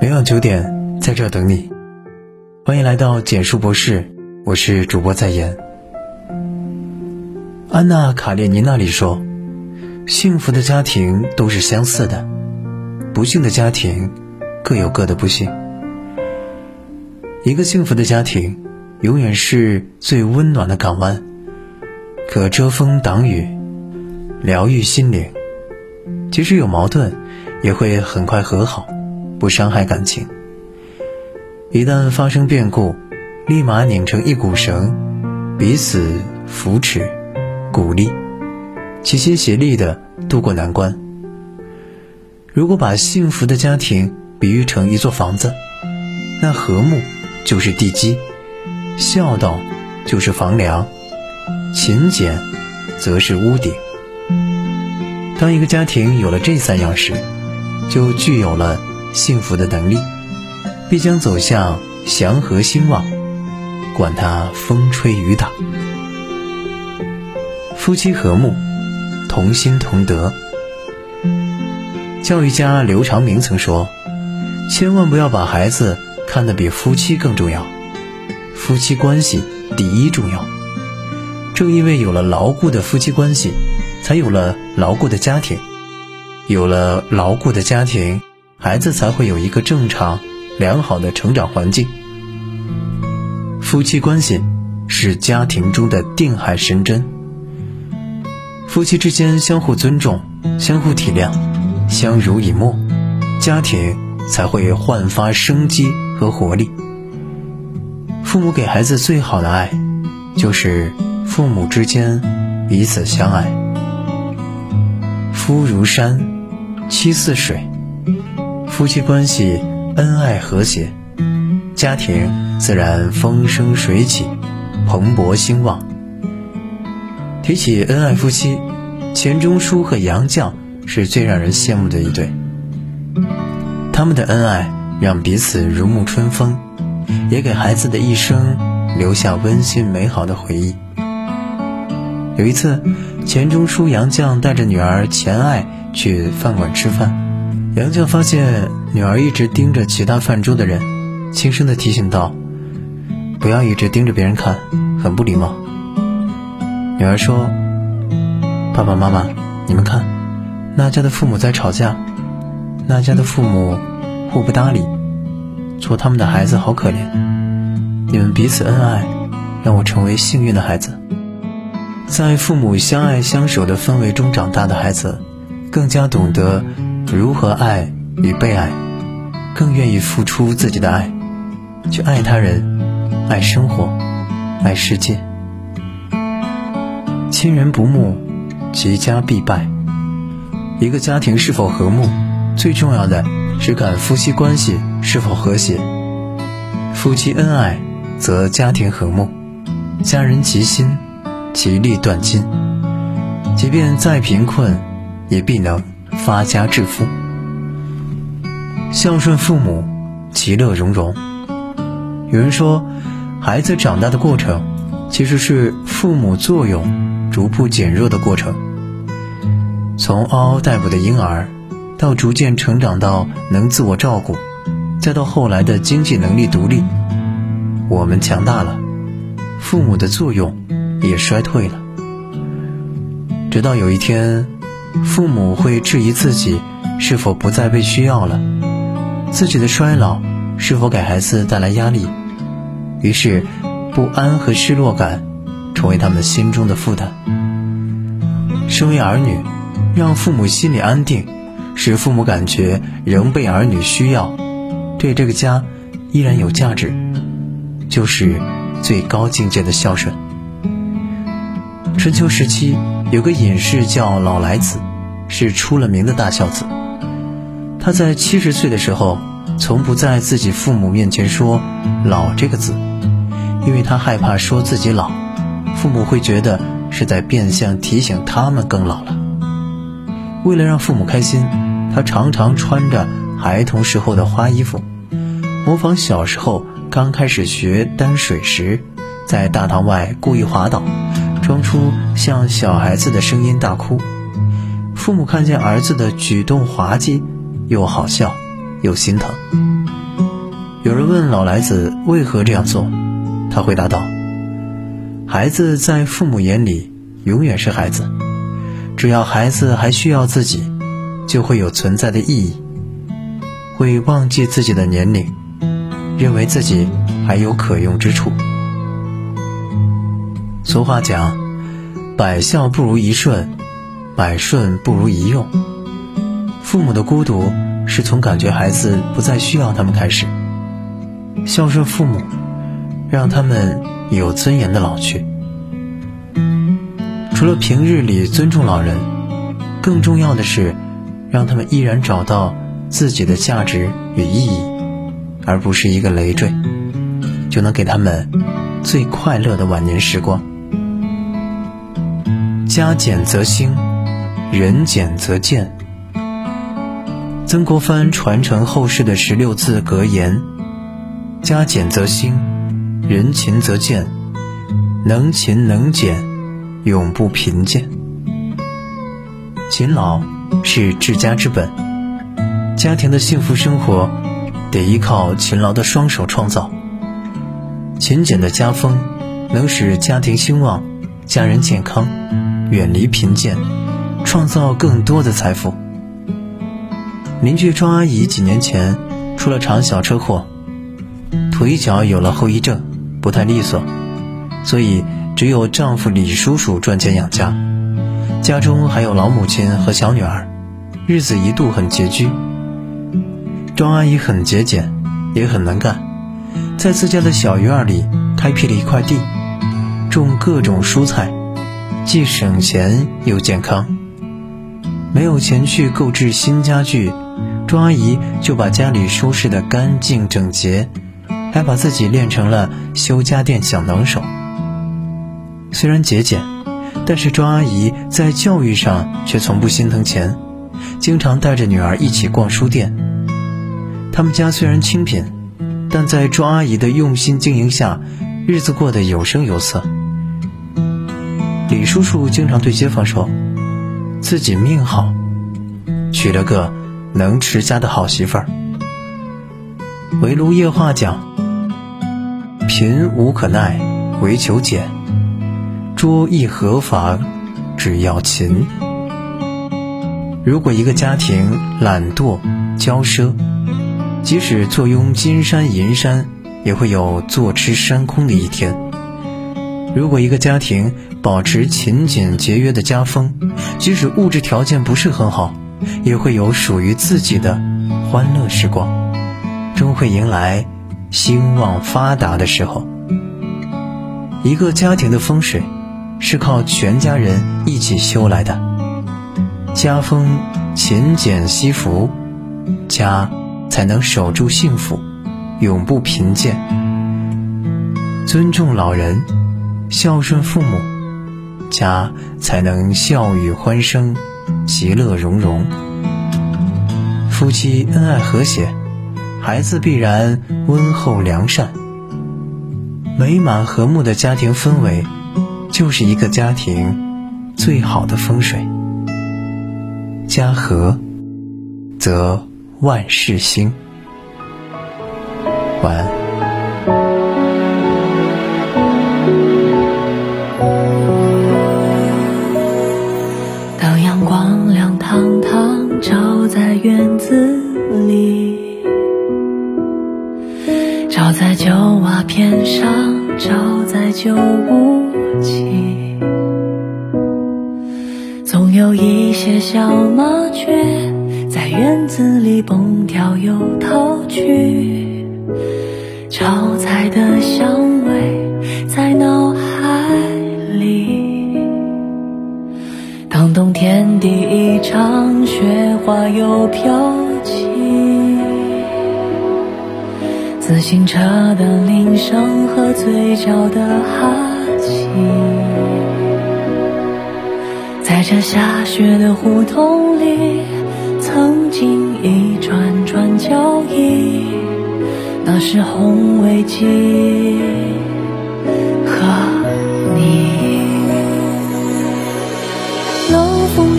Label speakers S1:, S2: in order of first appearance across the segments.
S1: 每晚九点在这等你，欢迎来到简述博士，我是主播在言。安娜·卡列尼那里说：“幸福的家庭都是相似的，不幸的家庭各有各的不幸。一个幸福的家庭，永远是最温暖的港湾，可遮风挡雨，疗愈心灵。即使有矛盾，也会很快和好。”不伤害感情。一旦发生变故，立马拧成一股绳，彼此扶持、鼓励，齐心协力的度过难关。如果把幸福的家庭比喻成一座房子，那和睦就是地基，孝道就是房梁，勤俭则是屋顶。当一个家庭有了这三样时，就具有了。幸福的能力，必将走向祥和兴旺，管他风吹雨打。夫妻和睦，同心同德。教育家刘长明曾说：“千万不要把孩子看得比夫妻更重要，夫妻关系第一重要。正因为有了牢固的夫妻关系，才有了牢固的家庭，有了牢固的家庭。”孩子才会有一个正常、良好的成长环境。夫妻关系是家庭中的定海神针。夫妻之间相互尊重、相互体谅、相濡以沫，家庭才会焕发生机和活力。父母给孩子最好的爱，就是父母之间彼此相爱。夫如山，妻似水。夫妻关系恩爱和谐，家庭自然风生水起，蓬勃兴旺。提起恩爱夫妻，钱钟书和杨绛是最让人羡慕的一对。他们的恩爱让彼此如沐春风，也给孩子的一生留下温馨美好的回忆。有一次，钱钟书、杨绛带着女儿钱爱去饭馆吃饭。杨绛发现女儿一直盯着其他饭桌的人，轻声的提醒道：“不要一直盯着别人看，很不礼貌。”女儿说：“爸爸妈妈，你们看，那家的父母在吵架，那家的父母互不搭理，做他们的孩子好可怜。你们彼此恩爱，让我成为幸运的孩子。在父母相爱相守的氛围中长大的孩子，更加懂得。”如何爱与被爱，更愿意付出自己的爱，去爱他人、爱生活、爱世界。亲人不睦，其家必败。一个家庭是否和睦，最重要的是看夫妻关系是否和谐。夫妻恩爱，则家庭和睦；家人齐心，其利断金。即便再贫困，也必能。发家致富，孝顺父母，其乐融融。有人说，孩子长大的过程，其实是父母作用逐步减弱的过程。从嗷嗷待哺的婴儿，到逐渐成长到能自我照顾，再到后来的经济能力独立，我们强大了，父母的作用也衰退了。直到有一天。父母会质疑自己是否不再被需要了，自己的衰老是否给孩子带来压力，于是不安和失落感成为他们心中的负担。身为儿女，让父母心里安定，使父母感觉仍被儿女需要，对这个家依然有价值，就是最高境界的孝顺。春秋时期。有个隐士叫老来子，是出了名的大孝子。他在七十岁的时候，从不在自己父母面前说“老”这个字，因为他害怕说自己老，父母会觉得是在变相提醒他们更老了。为了让父母开心，他常常穿着孩童时候的花衣服，模仿小时候刚开始学担水时，在大堂外故意滑倒。装出像小孩子的声音大哭，父母看见儿子的举动滑稽，又好笑，又心疼。有人问老来子为何这样做，他回答道：“孩子在父母眼里永远是孩子，只要孩子还需要自己，就会有存在的意义，会忘记自己的年龄，认为自己还有可用之处。”俗话讲：“百孝不如一顺，百顺不如一用。”父母的孤独是从感觉孩子不再需要他们开始。孝顺父母，让他们有尊严的老去。除了平日里尊重老人，更重要的是，让他们依然找到自己的价值与意义，而不是一个累赘，就能给他们最快乐的晚年时光。家简则兴，人简则健。曾国藩传承后世的十六字格言。家简则兴，人勤则健，能勤能俭，永不贫贱。勤劳是治家之本，家庭的幸福生活得依靠勤劳的双手创造。勤俭的家风能使家庭兴旺，家人健康，远离贫贱，创造更多的财富。邻居庄阿姨几年前出了场小车祸。腿脚有了后遗症，不太利索，所以只有丈夫李叔叔赚钱养家，家中还有老母亲和小女儿，日子一度很拮据。庄阿姨很节俭，也很能干，在自家的小院里开辟了一块地，种各种蔬菜，既省钱又健康。没有钱去购置新家具，庄阿姨就把家里收拾得干净整洁。还把自己练成了修家电小能手。虽然节俭，但是庄阿姨在教育上却从不心疼钱，经常带着女儿一起逛书店。他们家虽然清贫，但在庄阿姨的用心经营下，日子过得有声有色。李叔叔经常对街坊说：“自己命好，娶了个能持家的好媳妇儿。”围炉夜话讲。贫无可奈，唯求俭；拙亦何妨，只要勤。如果一个家庭懒惰、骄奢，即使坐拥金山银山，也会有坐吃山空的一天。如果一个家庭保持勤俭节约的家风，即使物质条件不是很好，也会有属于自己的欢乐时光，终会迎来。兴旺发达的时候，一个家庭的风水是靠全家人一起修来的。家风勤俭惜福，家才能守住幸福，永不贫贱。尊重老人，孝顺父母，家才能笑语欢声，其乐融融。夫妻恩爱和谐。孩子必然温厚良善，美满和睦的家庭氛围，就是一个家庭最好的风水。家和，则万事兴。晚安。
S2: 院子里。照在旧瓦片上，照在旧屋脊，总有一些小麻雀在院子里蹦跳又逃去，炒菜的香天第一场雪花又飘起。自行车的铃声和嘴角的哈气，在这下雪的胡同里，曾经一串串脚印，那是红围巾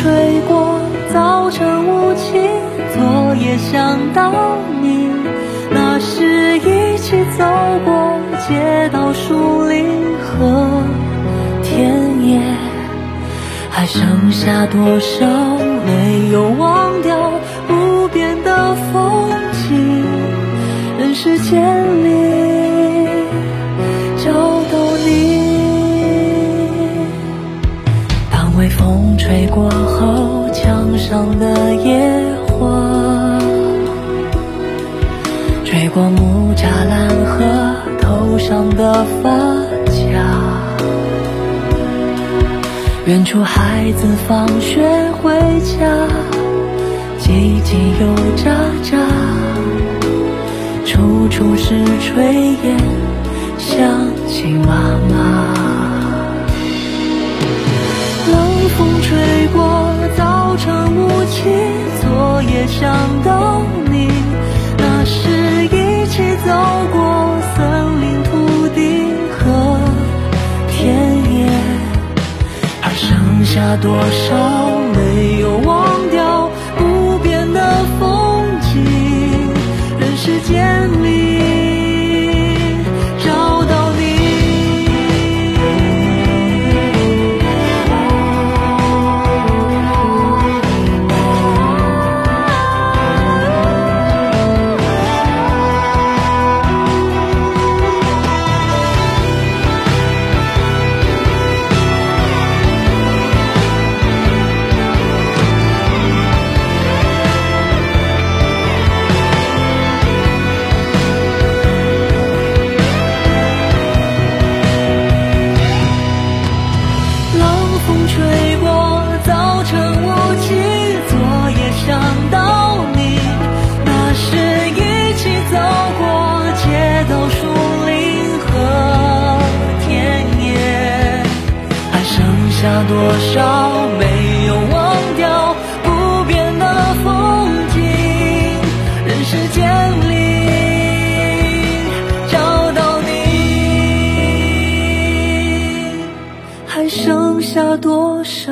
S2: 吹过，早晨雾气，昨夜。想到你。那时一起走过街道、树林和田野，还剩下多少没有忘掉不变的风景？人世间里上的野花。吹过木栅栏和头上的发卡，远处孩子放学回家，叽叽又喳喳，处处是炊烟，想起妈妈。冷风吹过，无期昨夜想到你，那时一起走过森林。少没有忘掉不变的风景？人世间里找到你，还剩下多少？